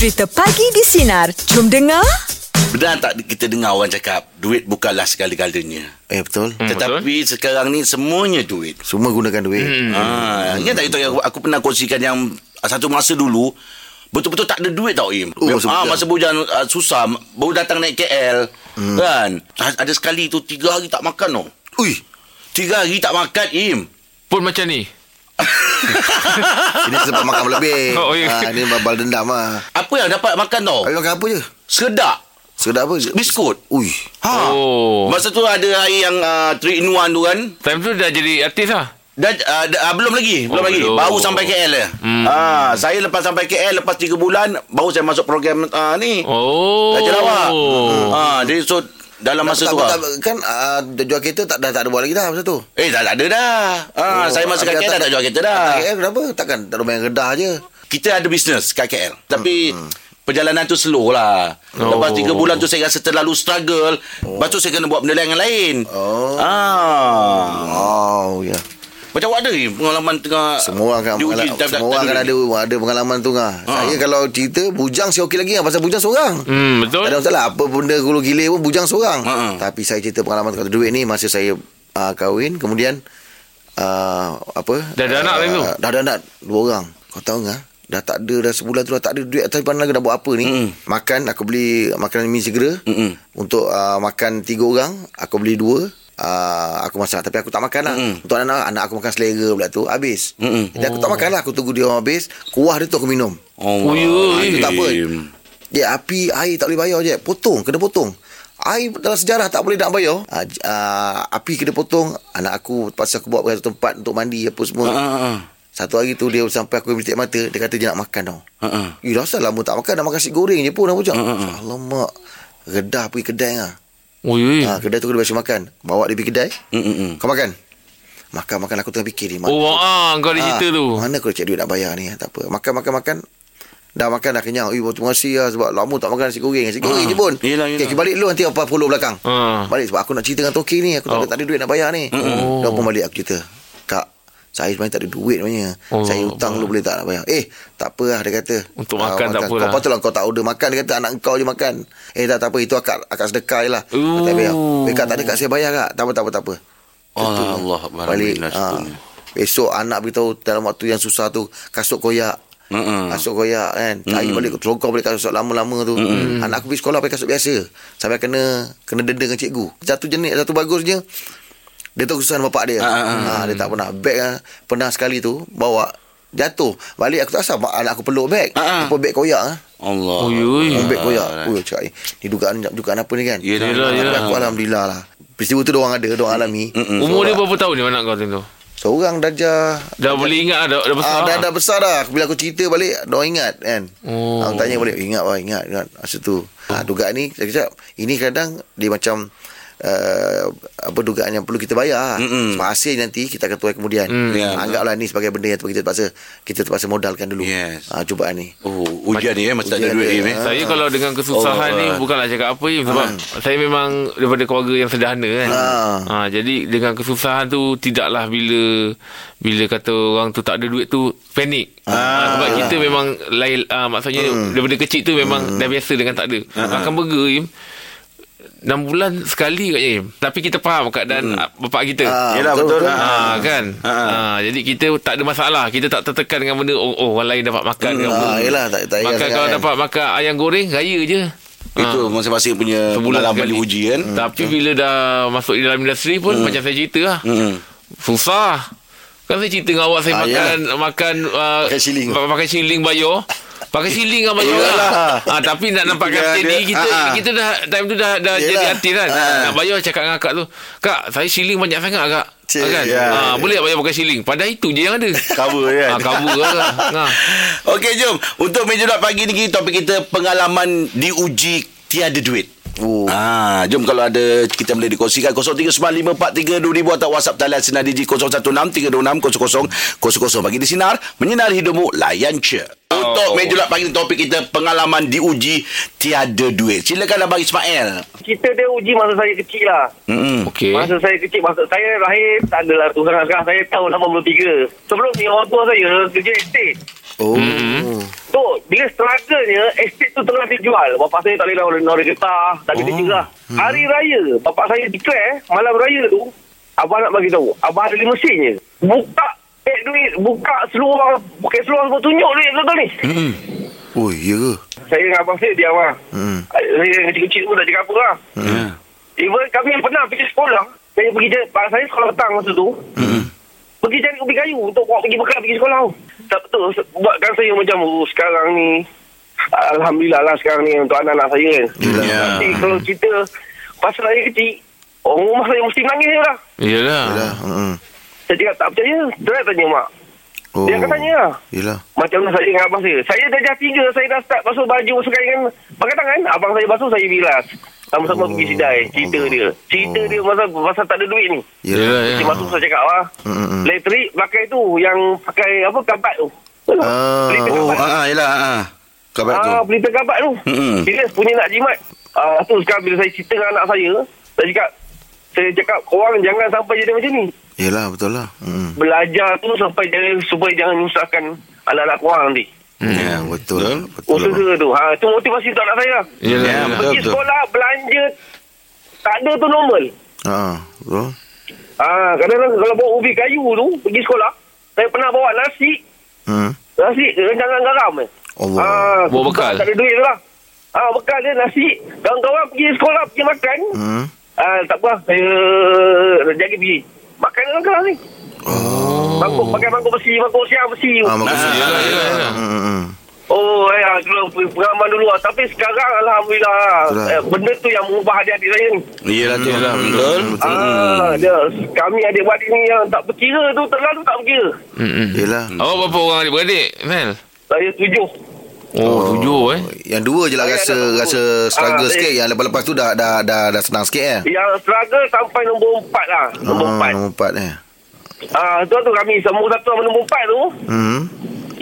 Cerita Pagi di Sinar. Jom dengar. Benar tak kita dengar orang cakap duit bukanlah segala-galanya. Eh betul. Hmm, Tetapi betul? sekarang ni semuanya duit. Semua gunakan duit. Hmm. Ha, ingat tak itu yang aku, aku pernah kongsikan yang satu masa dulu betul-betul tak ada duit tau Im. Oh, masa ah, bujang. masa bujang uh, susah baru datang naik KL hmm. kan. Ada sekali tu tiga hari tak makan tau. Ui, Tiga hari tak makan Im. Pun macam ni. ini sebab makan berlebih. Oh, ya. ha, ini babal dendam ah. Apa yang dapat makan tau? Habis makan apa je? Sedak. Sedap apa? Biskut. Ui. Ha. Oh. Masa tu ada hari yang uh, 3 in 1 tu kan. Time tu dah jadi artis lah. Dah, uh, dah, uh, belum lagi belum Oh, lagi belum. baru sampai KL ya. Hmm. Ah, saya lepas sampai KL lepas 3 bulan baru saya masuk program uh, ni. Oh. Raja Lawak. Ah, jadi so dalam masa tak, tu tak, lah. kan uh, jual kereta tak dah tak ada buat lagi dah masa tu. Eh tak, tak ada dah. Ah, saya masa kat habis KL dah tak jual kereta dah. Tak KL kenapa? Takkan tak ada main redah je. Kita ada bisnes kat KL. Tapi perjalanan tu slow lah. Lepas Oh. 3 bulan tu saya rasa terlalu struggle. Lepas tu saya kena buat benda lain yang lain. Oh. Ah. Oh, ya. Macam awak ada ni pengalaman tengah Semua orang kan diuji pengala- tak- tak- semua orang tak kan ada ada pengalaman tu ngah. Saya kalau cerita bujang saya okey lagi ngah pasal bujang seorang. Hmm, betul. Tak ada masalah apa benda gulu gila pun bujang seorang. Ha, ha. Tapi saya cerita pengalaman kata duit ni masa saya uh, kahwin kemudian uh, apa? Dah ada anak time tu? Dah ada anak dua orang. Kau tahu ngah? Dah tak ada dah sebulan tu dah tak ada duit atas mana lagi dah buat apa ni? Mm-mm. Makan aku beli makanan mi segera. Mm-mm. Untuk uh, makan tiga orang aku beli dua. Uh, aku masak tapi aku tak makan lah Mm-mm. Untuk anak Anak aku makan selera pula tu Habis Mm-mm. Jadi aku tak makan lah Aku tunggu dia habis Kuah dia tu aku minum Oh, Oh, ya. ah, itu tak apa. Dia api air tak boleh bayar je. Potong, kena potong. Air dalam sejarah tak boleh nak bayar. Uh, uh, api kena potong. Anak aku pasal aku ke satu tempat untuk mandi apa semua. Ah, ah, ah. Satu hari tu dia sampai aku melitik mata, dia kata dia nak makan tau. Eh, dah asal lama tak makan, nak makan nasi goreng je pun aku cakap. Alamak. Redah pergi kedai lah. Ya. Ha, kedai tu kena biasa makan. Bawa dia pergi kedai. Mm, mm, mm. Kau makan. Makan, makan. Aku tengah fikir ni. Oh, ah, kau ada cerita Ah, tu. Mana aku cek duit nak bayar ni Tak apa Makan makan makan Dah makan dah kenyang Eh terima kasih lah Sebab lama tak makan nasi goreng Nasi goreng Ah, je pun yelah, yelah. Okay, balik dulu nanti Apa follow belakang Ah. Balik sebab aku nak cerita dengan Toki ni Aku tak, ada, Oh. tak ada duit nak bayar ni Oh. Dah pun balik aku cerita Kak saya sebenarnya tak ada duit sebenarnya. Oh, saya hutang dulu boleh tak nak bayar. Eh, tak apa lah dia kata. Untuk Ah, makan tak Kau apalah. patutlah kau tak order makan. Dia kata anak kau je makan. Eh, tak, tak apa. Itu akak, akak sedekah je lah. Ooh. Tak bayar. Eh, kak tak ada kak saya bayar kak. Tak apa, tak apa, tak apa. Allah Allah Balik. Ha. Besok anak beritahu dalam waktu yang susah tu kasut koyak. Mm-mm. Kasut koyak kan. Cari balik terongkar balik kasut lama-lama tu. Anak aku pergi sekolah pakai kasut biasa. Sampai kena kena denda dengan cikgu. Satu jenis satu bagusnya dia tahu kesusahan bapak dia. Ah, ah, ah. Ha, dia tak pernah beg ah, pernah sekali tu bawa jatuh. Balik aku tak asal mak- anak aku peluk beg. Ah, ah. Apa beg koyak ah. Allah Oh. Oh, beg koyak. Oh, cakap eh, ni dugaan dugaan apa ni kan? Yelah, Yelah, Tapi yelah. Aku alhamdulillah lah. Peristiwa tu dia orang ada, dia orang alami. Mm-mm. Umur dia berapa tahun ni anak kau tu? Seorang darjah Dah boleh ingat dah, dah besar. Ah, dah, dah besar dah. Bila aku cerita balik, dia ingat kan. Oh. Aku tanya balik, ingat bah, ingat, ingat. Masa tu. Ah, dugaan ni, saya cakap, ini kadang dia macam uh, apa dugaan yang perlu kita bayar. Mm-mm. Sebab hasil nanti kita akan tuai kemudian. Mm. Ya, Anggaplah ni sebagai benda yang kita terpaksa kita terpaksa modalkan dulu. Yes. Ah, cubaan ni. Oh ujian ni eh Masa tak ada duit dia. ni eh Ah. Saya kalau dengan kesusahan Oh, ni ah. bukanlah cakap apa Im sebab saya memang daripada keluarga yang sederhana kan. Ah. Ha, jadi dengan kesusahan tu tidaklah bila bila kata orang tu tak ada duit tu panik. Ha, sebab kita memang lain ah, maksudnya daripada kecil tu memang dah biasa dengan tak ada. Makan burger Im 6 bulan sekali kat Im. Tapi kita faham keadaan ah, bapak kita. Ah, Yelah betul, betul. Ha, kan Ha. ha. jadi kita tak ada masalah kita tak tertekan dengan benda oh, oh orang lain dapat makan dengan Ah, yelah, tak- tak makan kalau kan. dapat makan ayam goreng raya je Itu masing-masing punya Sebulan Pengalaman sekali. diuji kan Tapi bila dah masuk di dalam industri pun macam saya cerita lah. Mm-mm. Susah. Kan saya cerita dengan awak saya Ah, makan makan uh, Pakai shilling. pa- Pakai shilling bayar. Pakai shilling kan Yelah. lah. Ha, tapi nak nampakkan Dia steady ada- kita ah, ah. kita dah time tu dah dah Yelah. jadi artis kan. Ah. Nak bayar cakap dengan akak tu. Kak, saya shilling banyak sangat kak. Cik, Ha, kan? ya. Ha, boleh tak bayar pakai shilling? Padahal itu je yang ada. Cover kan Ha, cover lah. Ha. Okey jom Untuk meja pagi ni Topik kita Pengalaman diuji Tiada duit Oh. Ah, jom kalau ada kita boleh dikongsikan 0395432000 atau WhatsApp talian sinar digi 0163260000 bagi di sinar menyinari hidupmu layan je. Untuk meja bulat pagi ni topik kita pengalaman diuji tiada duit. Silakan Abang Ismail. Cerita dia uji masa saya kecil lah. Hmm. Okey. Masa saya kecil, masa saya lahir, tak adalah tu. Sekarang saya tahun 83. Sebelum ni orang tua saya kerja estate. Oh. Tu, dia struggle-nya, estate tu tengah dijual. Bapak saya tak boleh nak nak getah, tak boleh kerja lah. Hari raya, bapak saya declare, malam raya tu, abang nak bagi tahu, abang ada lima sennya. Buka eh, duit, buka seluar, buka seluar semua tunjuk duit betul ni. Hmm. Oh, iya ke? Saya dengan abang saya diam lah. Hmm. Saya yang kecil-kecil pun tak cakap apa lah. Ya. Even kami yang pernah pergi sekolah, saya pergi je, saya sekolah petang masa tu. Hmm. Pergi cari ubi kayu untuk bawa pergi bekal pergi sekolah. Tak betul. Buatkan saya macam, oh sekarang ni, Alhamdulillah lah sekarang ni untuk anak-anak saya kan. Yelah. Ya. Tapi kalau kita, pasal saya kecil, orang rumah saya mesti menangis je lah. Yelah. Yelah. Hmm. Saya cakap tak percaya, dia tanya mak. Oh. Dia akan tanya lah. Yelah. Macam mana saya dengan abang saya. Saya darjah tiga, saya dah start basuh baju, kain kan. Pakai tangan, abang saya basuh, saya bilas. Sama-sama Oh. pergi sidai. Cerita Allah. dia. Cerita Oh. dia pasal, pasal tak ada duit ni. Yelah. Yelah, Dia ya. masuk saya cakap lah. Hmm, hmm, hmm. Elektrik pakai tu, yang pakai apa, kabat tu. Ah, Oh, kabat. ah, ah, yelah. Ah. Tu. Ah, pelita kabat tu. Mm-mm. Dia punya nak jimat. Ah, tu sekarang bila saya cerita dengan anak saya, saya cakap, saya cakap, korang jangan sampai jadi macam ni. Yelah, betul lah. Hmm. Belajar tu sampai jangan, supaya jangan nyusahkan anak-anak korang nanti. Ya, betul. Betul. Betul lah. Usaha tu. Ha, tu motivasi untuk anak saya. Ya, yelah. betul. Pergi sekolah, belanja, tak ada tu normal. Ha, betul. Ah, kadang-kadang kalau bawa ubi kayu tu, pergi sekolah, saya pernah bawa nasi, Hmm. nasi rendangan garam. eh. Allah. Ah, Bawa bekal? Tak ada duit tu lah. Ah, bekal dia nasi. Kawan-kawan pergi sekolah, pergi makan. Hmm. Ah, tak apa, saya jaga pergi. Makan dalam kelas ni. Oh. Mangkuk, pakai mangkuk besi, mangkuk siang besi. Ah. Ah, yelah, yelah. Hmm, hmm, hmm. Oh, ya, dulu pengalaman dulu lah. Tapi sekarang, Alhamdulillah, Betul. eh, benda tu yang mengubah adik-adik saya ni. Yelah tu. Yelah, Betul. Betul. Ah, dia, kami adik-adik ni yang tak berkira tu, terlalu tak berkira. Mm-mm. Yelah. Awak berapa orang adik-beradik, Mel? Saya tujuh. Oh, tujuh eh. Yang dua je lah Saya rasa rasa betul. struggle Ah, sikit. Yang lepas-lepas tu dah dah dah, dah senang sikit eh. Yang struggle sampai nombor empat lah. Nombor Ah, empat. Nombor empat eh. Ah, tu tu kami semua satu sama nombor empat tu. Hmm.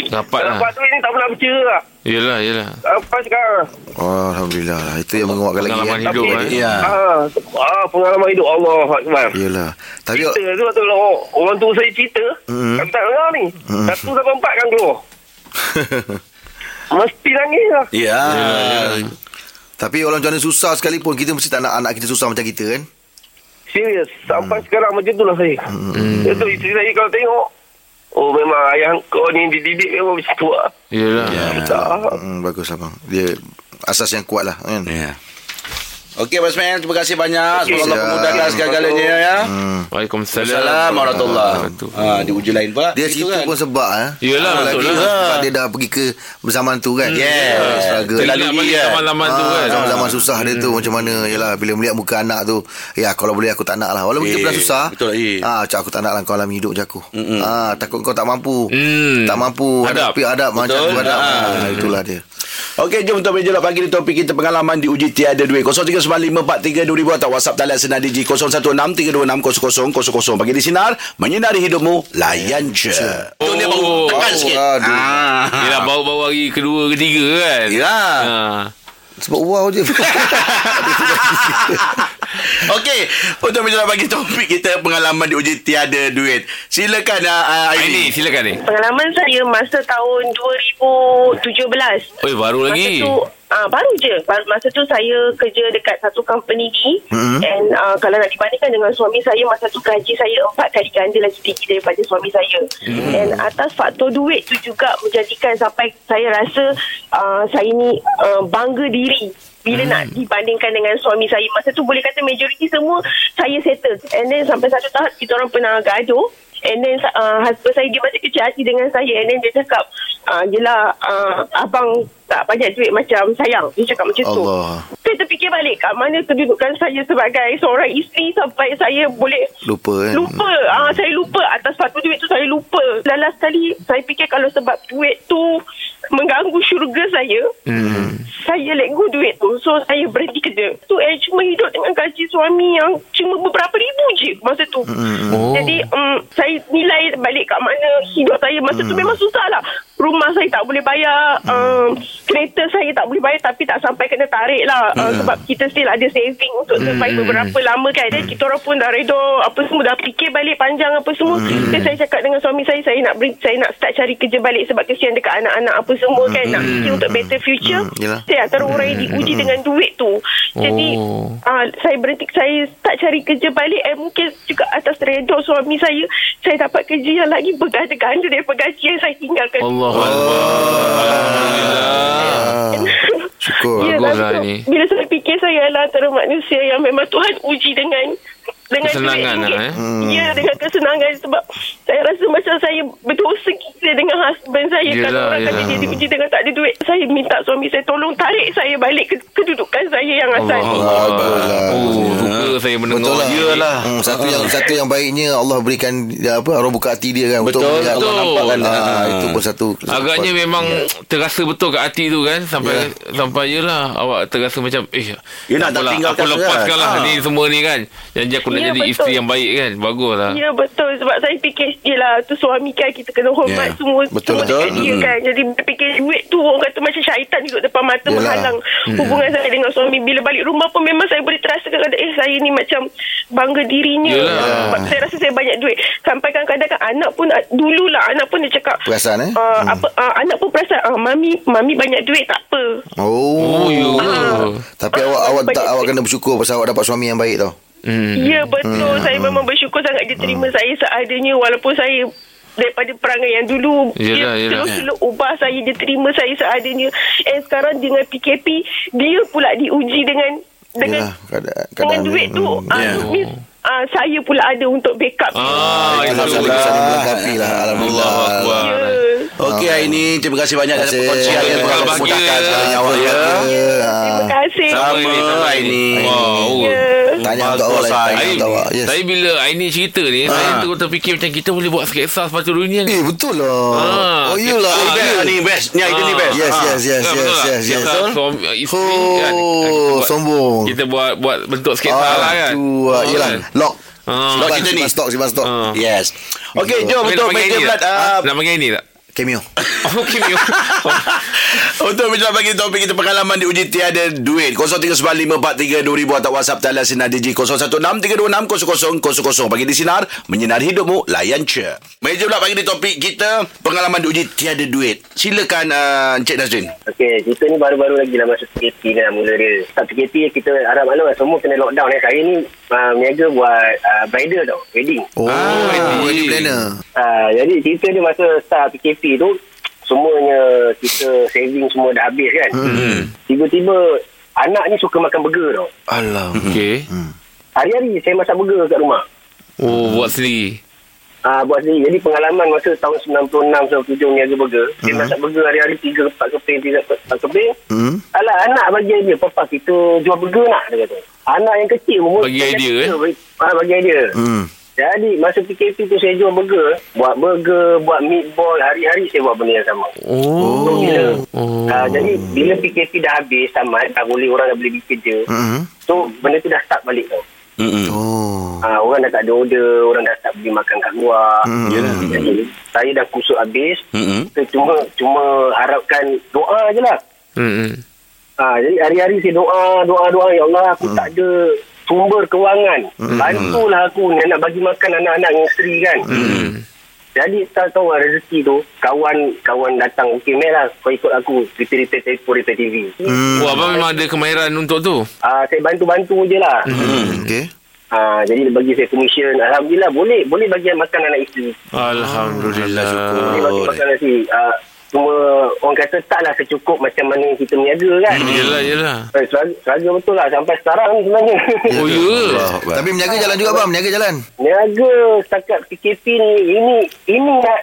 Rapat lah. Lepas tu ini tak pernah berkira lah. Yelah, yelah. Sampai sekarang. Oh, Alhamdulillah lah. Itu yang menguatkan lagi Pengalaman eh. hidup Tapi- eh. Ya. Ah, ah, pengalaman hidup Allah Akbar. Yelah. Tapi Cerita tu tu kalau orang tu saya cerita, Hmm. kata tak dengar ni. Hmm. Satu sampai empat kan keluar. Mesti nangis lah. Ya. Tapi orang macam susah sekalipun kita mesti tak nak anak kita susah macam kita kan. Serius. Sampai sekarang macam tu lah saya. Hmm. Itu isteri saya kalau tengok, oh memang ayah kau ni dididik memang macam tu lah. Yelah. Ya. Hmm, bagus abang. Dia asas yang kuat lah kan. Ya. Okey, Mas Mel. Terima kasih banyak. Okey. Semoga Allah memudahkan segala-galanya ya. Hmm. Waalaikumsalam. Assalamualaikum warahmatullahi wabarakatuh. Ha, di uji lain pula. Dia situ kan. pun sebab eh. Yelah, Ah, betul lagi lah. Sebab dia dah pergi ke bersamaan tu kan. Yes. Ah, struggle. Terlalu Ingat balik dia. zaman-zaman tu Ah, kan. Zaman-zaman susah dia tu Macam mana Yalah bila melihat muka anak tu Ya kalau boleh aku tak nak lah Walaupun kita Eh, pernah susah betul, eh. ah, aku tak nak lah Kau alami hidup je aku ah, Takut kau tak mampu Hmm. Tak mampu Hadap. Hadapi hadap Macam Betul. tu hadap Ah. ah, Itulah dia Okey, jom untuk meja pagi ni topik kita pengalaman diuji tiada duit. 0395432000 atau WhatsApp talian senada di 0163260000. Pagi di sinar, menyinari hidupmu, layan je. Oh, dia baru tekan sikit. Aduh. Ah. Yelah, baru-baru hari kedua, ketiga kan. Ya. Ha. Sebab wow je Okey, untuk meja pagi topik kita pengalaman diuji tiada duit. Silakan uh, Aini, Aini. silakan ni. Pengalaman saya masa tahun 2017. Oi, baru Masa lagi. tu ah baru je. Baru, masa tu saya kerja dekat satu company ni Mhm. and uh, kalau nak dibandingkan dengan suami saya masa tu gaji saya empat kali ganda lagi tinggi daripada suami saya. Mhm. And atas faktor duit tu juga menjadikan sampai saya rasa uh, saya ni uh, bangga diri bila Mhm. nak dibandingkan dengan suami saya masa tu boleh kata majoriti semua saya settle. And then sampai satu tahap kita orang pernah gaduh And then uh, husband saya dia masih kecil hati dengan saya. And then dia cakap uh, Yelah uh, Abang tak banyak duit macam sayang. Dia cakap macam tu. Allah. Saya terfikir balik Kat mana kedudukan saya sebagai seorang isteri Sampai saya boleh Lupa kan? Lupa. Ah Saya lupa. Atas faktor duit tu saya lupa. Dan last kali Saya fikir kalau sebab duit tu Mengganggu syurga saya Hmm. Saya let go duit tu. So saya berhenti kerja. Tu eh cuma hidup dengan gaji suami Yang cuma beberapa ribu je Masa tu. Oh. Jadi um, Saya nilai balik kat mana Hidup saya Masa tu memang susah lah. Rumah saya tak boleh bayar um, Kereta saya tak boleh bayar tapi tak sampai kena tarik lah. Uh, sebab kita still ada saving untuk survive beberapa lama kan. Dan kita orang pun dah reda apa semua dah fikir balik panjang apa semua. Dan saya cakap dengan suami saya saya nak bring, saya nak start cari kerja balik sebab kesian dekat anak-anak apa semua kan. Nak fikir untuk better future. Mm, yelah. saya antara orang yang diuji dengan duit tu. Jadi Oh. uh, saya berhenti saya start cari kerja balik. And mungkin juga atas redha suami saya saya dapat kerja yang lagi berganda-ganda daripada gaji yang saya tinggalkan. Allah Ah, syukur. Ya, Bagus lah langsung. ni. Bila saya fikir saya adalah antara manusia yang memang Tuhan uji dengan dengan Kesenangan duit lah, eh? Ya, dengan kesenangan sebab saya rasa macam saya berdosa gila dengan husband saya Yelah, kalau orang kata yelah. dia diuji dengan tak ada duit. Saya minta suami saya tolong tarik saya balik ke kedudukan saya yang asal. Allah Baguslah. Oh, suka saya mendengar Betul lah. ni. Yelah. Hmm, satu yang satu yang baiknya Allah berikan dia apa Allah buka hati dia kan Betul, melihat betul. Allah nampak kan. Ah. Ah, itu pun satu. Agaknya memang terasa betul kat hati tu kan sampai sampai yelah awak terasa macam eh Ya, nak tak tinggalkan aku lepaskan kan? Ah. ni semua ni kan janji aku nak Ya, jadi betul. isteri yang baik kan bagus lah Ya betul sebab saya fikir yelah tu suami kan kita kena hormat Ya. semua Betul, semua betul. dia Mm. kan jadi bila fikir duit tu orang kata macam syaitan duduk depan mata Yelah. menghalang hubungan saya dengan suami bila balik rumah pun memang saya boleh terasa kadang-kadang eh saya ni macam bangga dirinya Yelah. sebab saya rasa saya banyak duit sampai kadang-kadang kan anak pun dululah anak pun dia cakap Perasan, eh? uh, apa uh, anak pun perasan uh, mami mami banyak duit tak apa Oh. oh ya Tapi Ah, awak awak tak awak kena bersyukur pasal awak dapat suami yang baik tau. Hmm. Ya betul Saya memang bersyukur sangat Dia terima saya seadanya Walaupun saya Daripada perangai yang dulu Yelah, Dia yelah. terus ubah saya Dia terima saya seadanya And sekarang dengan PKP Dia pula diuji dengan Dengan Yelah, keadaan, dengan duit tu Hmm. ah, Yeah. means, ah, Saya pula ada untuk backup ah itu Alhamdulillah saling melengkapi lah. Alhamdulillah. Allah Akbar. Ya Okey Aini, terima kasih banyak atas Terima kasih. perkongsian yang telah memudahkan segalanya awak ya. Terima kasih Sama Sama, ini, Aini. ini. Wow. Ya Tanya untuk awak lain. Tanya Aini. untuk awak. Yes. Saya bila Aini cerita ni Saya terus terfikir macam Kita boleh buat sketsa Sepatu dunia ni Eh betul lah. Ah, Oh iyalah. kita- Ni best lah ni, best. Ni idea ni best. Yes, Ah. yes, yes, yes, yes, yes. Oh, sombong. Kita buat buat bentuk sketsa Ah, lah kan tu, ah, Yelah, lock. Ah. Simpan, kita ni. stok, simpan stok. Ah. Yes. Okey, jom untuk meja Aini bulat. tak? ah, Nak panggil Aini tak? Cameo. Oh, Kim Yo. Untuk meja bagi topik kita pengalaman diuji tiada duit. 0395432000 atau WhatsApp talian sinar DJ 0166360000. Pagi di sinar menyinar hidupmu layan je. Meja bulat bagi di topik kita pengalaman diuji tiada duit. Silakan uh, Encik Nazrin. Okey, kita ni baru-baru lagi lah masuk PKP ni lah mula dia. Start PKP kita harap maklum lah semua kena lockdown eh. Saya ni uh, meniaga buat uh, bridal tau, wedding. Oh, Ah, wedding planner. Uh, jadi cerita dia masa start PKP tu semuanya kita saving semua dah habis kan. Hmm. Tiba-tiba anak ni suka makan burger tau. Alah. Okey. Hari-hari saya masak burger kat rumah. Oh, buat sendiri. Ah uh, buat sendiri. Jadi pengalaman masa tahun 96 97 niaga burger, mm-hmm. dia masak burger hari-hari 3 4 keping 3 4 keping. Hmm. Alah anak bagi idea, papa kita jual burger nak dia kata. Anak yang kecil pun Bagi idea, kata, eh? Ah bagi idea. Hmm. Jadi masa PKP tu saya jual burger, buat burger, buat meatball, hari-hari saya buat benda yang sama. Oh. So, bila, Oh. uh, jadi bila PKP dah habis tamat, dah boleh orang dah boleh pergi kerja. Hmm. So benda tu dah start balik tau. Mm-mm. Oh. Uh, orang dah tak ada order, orang dah tak pergi makan kat luar. Hmm. Yalah. Jadi saya dah kusut habis. Mm-mm. Kita cuma cuma harapkan doa je lah. Hmm. Ha, jadi hari-hari saya doa, doa, doa. Ya Allah, aku tak ada sumber kewangan. Bantulah aku ni nak bagi makan anak-anak dengan isteri kan. Hmm. Jadi tak tahu lah rezeki tu. Kawan kawan datang. Okey, Mel lah. Kau ikut aku. Repair-repair telefon, repair TV. Hmm. Oh, abang memang ada kemahiran untuk tu. Ah, saya bantu-bantu je lah. Hmm. Okey. Ah, jadi dia bagi saya commission. Alhamdulillah boleh boleh bagi makan anak isteri. Alhamdulillah. Boleh bagi makan nasi. Ah, cuma orang kata taklah secukup macam mana kita meniaga kan. Yelah, yelah. Eh, Seraga, betul lah sampai sekarang ni sebenarnya. Oh, ya. Tapi menjaga jalan juga bang, menjaga jalan. Niaga setakat PKP ni ini ini nak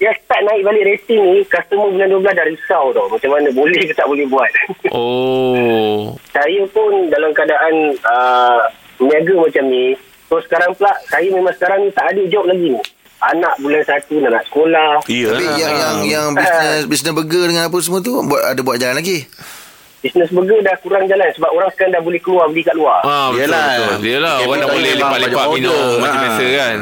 dia start naik balik rating ni customer bulan 12 dah risau tau macam mana boleh ke tak boleh buat Oh. saya pun dalam keadaan uh, niaga macam ni so sekarang pula saya memang sekarang ni tak ada job lagi ni anak bulan satu dah nak sekolah Ya. Tapi yang yang yang bisnes bisnes burger dengan apa semua tu buat ada buat jalan lagi. Business burger dah kurang jalan sebab orang sekarang dah boleh keluar beli kat luar Ah, betul, Yelah. betul. Yelah, Okay, orang dah boleh lepak-lepak minum macam Ha. biasa kan.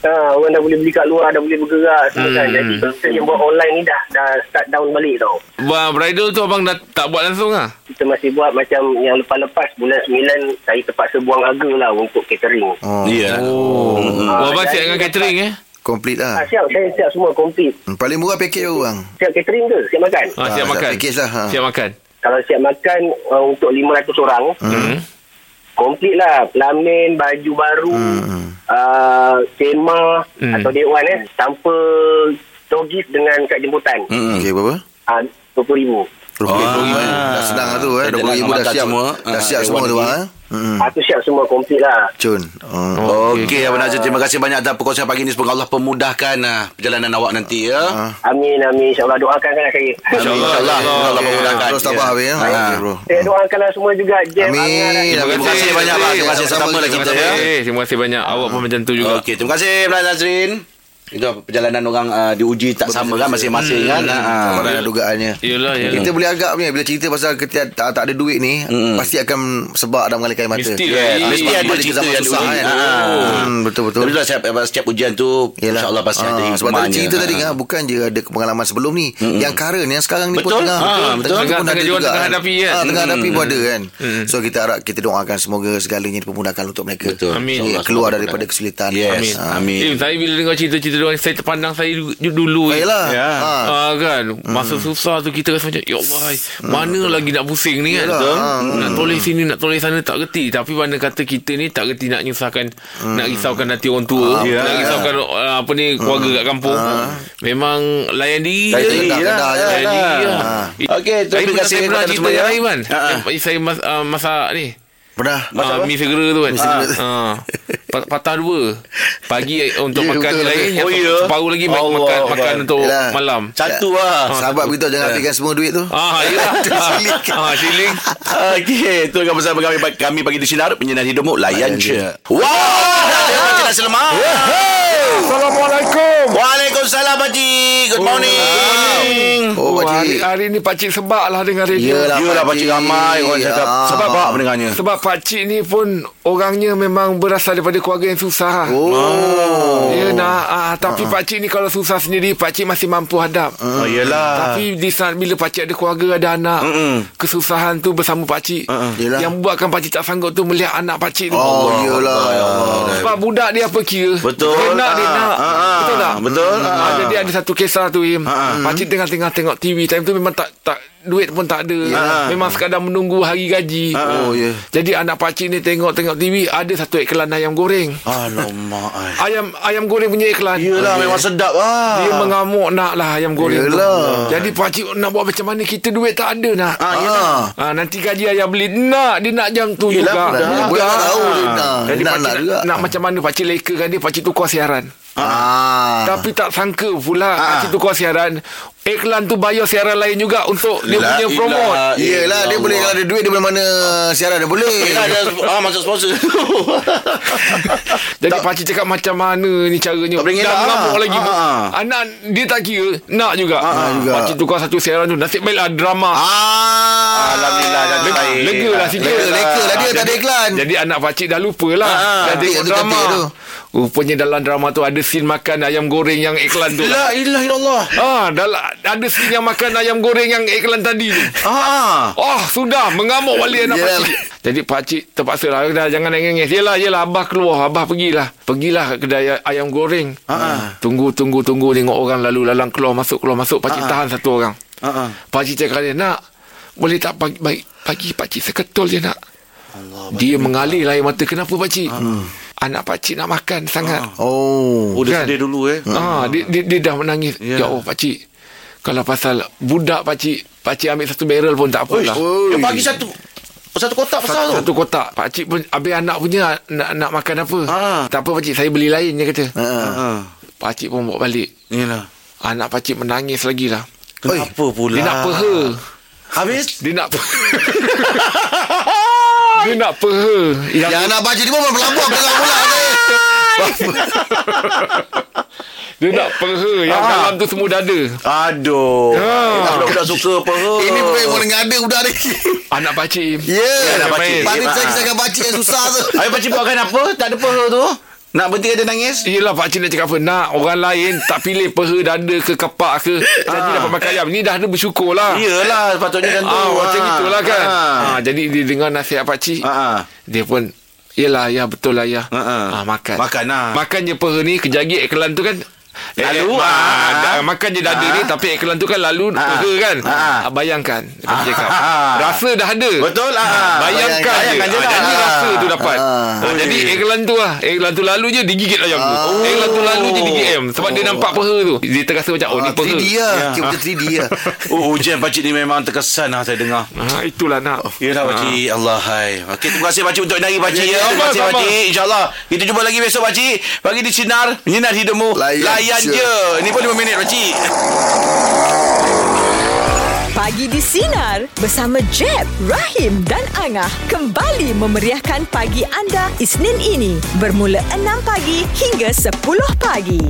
Ha, orang dah boleh beli kat luar, dah boleh bergerak semua kan. Jadi kita yang buat online ni dah dah start down balik tau. Wah, bridal tu abang dah tak buat langsung ah? Kita masih buat macam yang lepas-lepas bulan 9 saya terpaksa buang harga lah untuk catering. Oh. Ya. Oh. Ah, abang siap dengan catering eh? Komplit Ah, lah. siap, saya siap semua komplit. Hmm, Paling murah pakej tu bang. Siap catering ke? Siap makan? Ah, siap Ah, makan. package lah, ha. Siap makan. Kalau siap makan uh, untuk 500 orang, Hmm. Komplit lah. Pelamin, baju baru, Hmm. uh, kemah Hmm. atau dewan eh. Tanpa dogis dengan kad jemputan. Hmm. Okey berapa? Ah, RM20,000. RM20,000 Ah. eh. Dah senang lah tu eh. Dah RM20,000 dah makan siap. semua. Dah Ah, siap dewan semua tu bang eh. Hmm. Ah, tu siap semua komplit lah. Cun. Oh. Okey, Abang Nazir, terima kasih banyak atas perkongsian pagi ni. Semoga Allah pemudahkan ah, perjalanan awak nanti ya. Ah. Amin, amin. InsyaAllah doakan kan saya. InsyaAllah. InsyaAllah. Allah Okey, pemudahkan. Terus tabah habis ya. Ah. Saya doakanlah semua juga. Jeb, Amin. Terima Terima kasih kasih banyak, Abang. Terima kasih Sama-sama kita, ya. kasih. Terima kasih banyak. Awak pun macam tu juga. Okey, terima kasih Abang Nazrin. Itu perjalanan orang uh, diuji tak sama kan masing-masing kan. Ha. Mana dugaannya. Yelah, yelah. Kita boleh agak punya bila cerita pasal kita tak, tak ada duit ni Mm. pasti akan sebab dan mengalirkan air mata. Mesti lah. mesti ada cerita zaman yang susah kan. Ah. Hmm, betul betul. Tapi itulah setiap, setiap ujian tu InsyaAllah pasti ada Ah, Sebab tadi cerita tadi Ah. kan Bukan je ada pengalaman sebelum ni Yang current Yang sekarang ni Betul. pun tengah Ah, betul. Tengah, pun Tengah- ada tengah juga tengah kan. hadapi kan. Ah, Tengah hadapi pun ada kan Mm. So kita harap Kita doakan semoga Segalanya dipermudahkan untuk mereka Betul. Amin. Keluar daripada kesulitan Yes. Amin. Eh, saya bila dengar cerita-cerita orang, saya terpandang saya du- dulu. Ah, Yelah Ya. Ah. Ah kan Masa susah tu Kita rasa macam Ya Allah Mana lagi nak pusing ni kan Betul? ah, Nak toleh sini Nak toleh sana Tak reti Tapi mana kata kita ni Tak reti nak nyusahkan Nak risaukan nanti orang tua Ya. Nak risaukan ah, Apa ni Keluarga kat kampung Memang Layan diri Layan je. diri lah. Layan diri lah. Ah. Okey, Saya terima kasih saya pernah kepada cerita semua ya. ah. Yang Saya mas, ah, masak ni Pernah Masak Ah, apa? mi segera tu kan. segera. Ah. Pa- patah dua. Pagi untuk Ya, makan betul. lain, Oh, ya? separuh lagi Allah makan Allah. makan untuk Yelah. malam. Satu lah. Sahabat begitu Jangan habiskan semua duit tu Ah, ya. Siling. ah, siling. Okey, tu kan bersama kami kami bagi di sinar penyinar hidupmu layan je. Wow, dah ada cerita selamat. Assalamualaikum. Waalaikumsalam Pakcik. Good morning. Oh Oh, hari, pakcik hari ni pakcik sebab lah dengar radio. Yelah Yalah Pakcik ramai orang cakap. Ah. Sebab apa mendengarnya? Sebab pakcik ni pun orangnya memang berasal daripada keluarga yang susah. Oh Ya nak ah, Tapi pakcik ni kalau susah sendiri Pakcik masih mampu hadap Oh iyalah. Tapi di saat bila pakcik ada keluarga Ada anak Mm-mm. Kesusahan tu bersama pakcik Yelah. Yang buatkan pakcik tak sanggup tu Melihat anak pakcik tu Oh yelah Sebab budak dia apa kira Betul. Dia nak dia Ah, nak ah, ah. Betul tak Betul. Ah, Ah. Jadi ada satu kisah tu Im Pakcik tengah-tengah tengok TV Time tu memang tak tak Duit pun tak ada Ah. Memang sekadar menunggu hari gaji Oh ya Jadi anak pakcik ni tengok-tengok TV Ada satu iklan ayam goreng Alamak. Ayam ayam goreng punya iklan Yelah memang sedap lah. Dia mengamuk nak lah ayam goreng Yelah. tu. Jadi pakcik nak buat macam mana Kita duit tak ada nak Ah, yelah. Ah, nanti gaji ayah beli Nak Dia nak jam tu Yelah, juga. Dia Boleh tak tahu dia nak Jadi Nak pakcik nak nak, juga nak macam mana Pakcik lekakan dia Pakcik tukar siaran Ah. Tapi tak sangka pula Ah. Pakcik tukar siaran Iklan tu bayar siaran lain juga Untuk dia La punya promote Yelah dia boleh Kalau ada duit Dia boleh mana Siaran dia boleh ah, masuk sponsor. Jadi pakcik cakap macam mana ni caranya Tak boleh Dah ngelak mengamuk lah. lagi Ah. Anak dia tak kira Nak juga, juga. Pakcik tukar satu siaran tu Nasib baiklah drama Ah. Alhamdulillah dah Lega, baik. lega lah sikit lah dia Tak ada iklan Jadi anak pakcik dah lupa lah Ah, Dah drama. Rupanya dalam drama tu Ada scene makan ayam goreng yang iklan tu La ilaha illallah. Ah, dalam, ada scene yang makan ayam goreng yang iklan tadi tu. Ah. Oh, sudah mengamuk balik anak Yelah. pakcik. Jadi pakcik terpaksa lah. Dah, jangan nangis. Yelah, yelah. Abah keluar. Abah pergilah. Pergilah ke kedai ayam goreng. Tunggu, tunggu, tunggu. Tengok orang lalu lalang keluar masuk, keluar masuk. Pakcik tahan satu orang. Ah. ah. Pakcik cakap dia, nak. Boleh tak pagi, baik, pagi pakcik seketul je nak. Dia mengalir air mata. Kenapa pakcik? Anak pakcik nak makan sangat. Oh Oh dia Kan? sedih dulu eh. Ah, dia, dia, dia dah menangis. Ya. Ya Allah, pakcik. Kalau pasal budak pakcik, pakcik ambil satu barrel pun tak apalah. Dia bagi satu satu kotak besar Satu, tu. satu kotak. Pakcik pun habis anak punya nak nak makan apa. Ah. Tak apa pakcik, saya beli lain dia kata. Ah. Pakcik pun bawa balik. Yalah. Anak pakcik menangis lagi lah. Kenapa pula? Dia nak peha. Habis? Dia nak Dia nak peha. Yang, Yang anak baca ni pun berlabuh Pegang pula dia nak peha. Yang Ah. dalam tu semua dada. Aduh. Ah. Ah. Budak-budak suka apa? Ini pun yang boleh ada budak ni Anak pakcik. Ya anak yeah. pakcik. Tadi Ah. saya kisahkan pakcik yang susah tu Habis pakcik buatkan apa? Tak ada peha tu? Nak berhenti dia nangis? Yelah Pak Cik nak cakap apa Nak orang lain Tak pilih peha dada ke kapak ke Janji dapat makan ayam Ni dah ada bersyukur lah Iyalah sepatutnya kan tu. Ah, macam Ah, itulah kan. ah. Ah, jadi dia dengar nasihat pak cik. Ah, ah. Dia pun Yelah ya betul lah ya. Ah, ah. Ah, makan. Makan lah. Makan je peha ni kejap lagi iklan tu kan Lalu, eh, ah. ah, Makan je dada Ah. ni Tapi iklan tu kan lalu Ah. Peha kan Ah. ah. Bayangkan Ah. cakap Ah. Rasa dah ada Betul lah. Bayangkan, Bayangkan je, je Ah, lah. Jadi rasa tu dapat Ah. Ah, Jadi iklan tu lah Iklan tu lalu je Digigit ayam tu Iklan tu lalu je digigit ayam Sebab dia nampak peha tu Dia terasa macam Oh ni Ah, peha 3D lah. Ya. Macam 3D lah. Oh, ujian pakcik ni memang terkesan lah saya dengar. Ah, Itulah nak Yalah pakcik Allah hai Okey terima kasih pakcik untuk hari pakcik ya. Ya, Terima kasih pakcik InsyaAllah Kita jumpa lagi besok pakcik Pagi di Sinar Menyinar hidupmu Layan Layan je. je Ini pun 5 minit pakcik Pagi di Sinar bersama Jeb, Rahim dan Angah kembali memeriahkan pagi anda Isnin ini bermula 6 pagi hingga 10 pagi.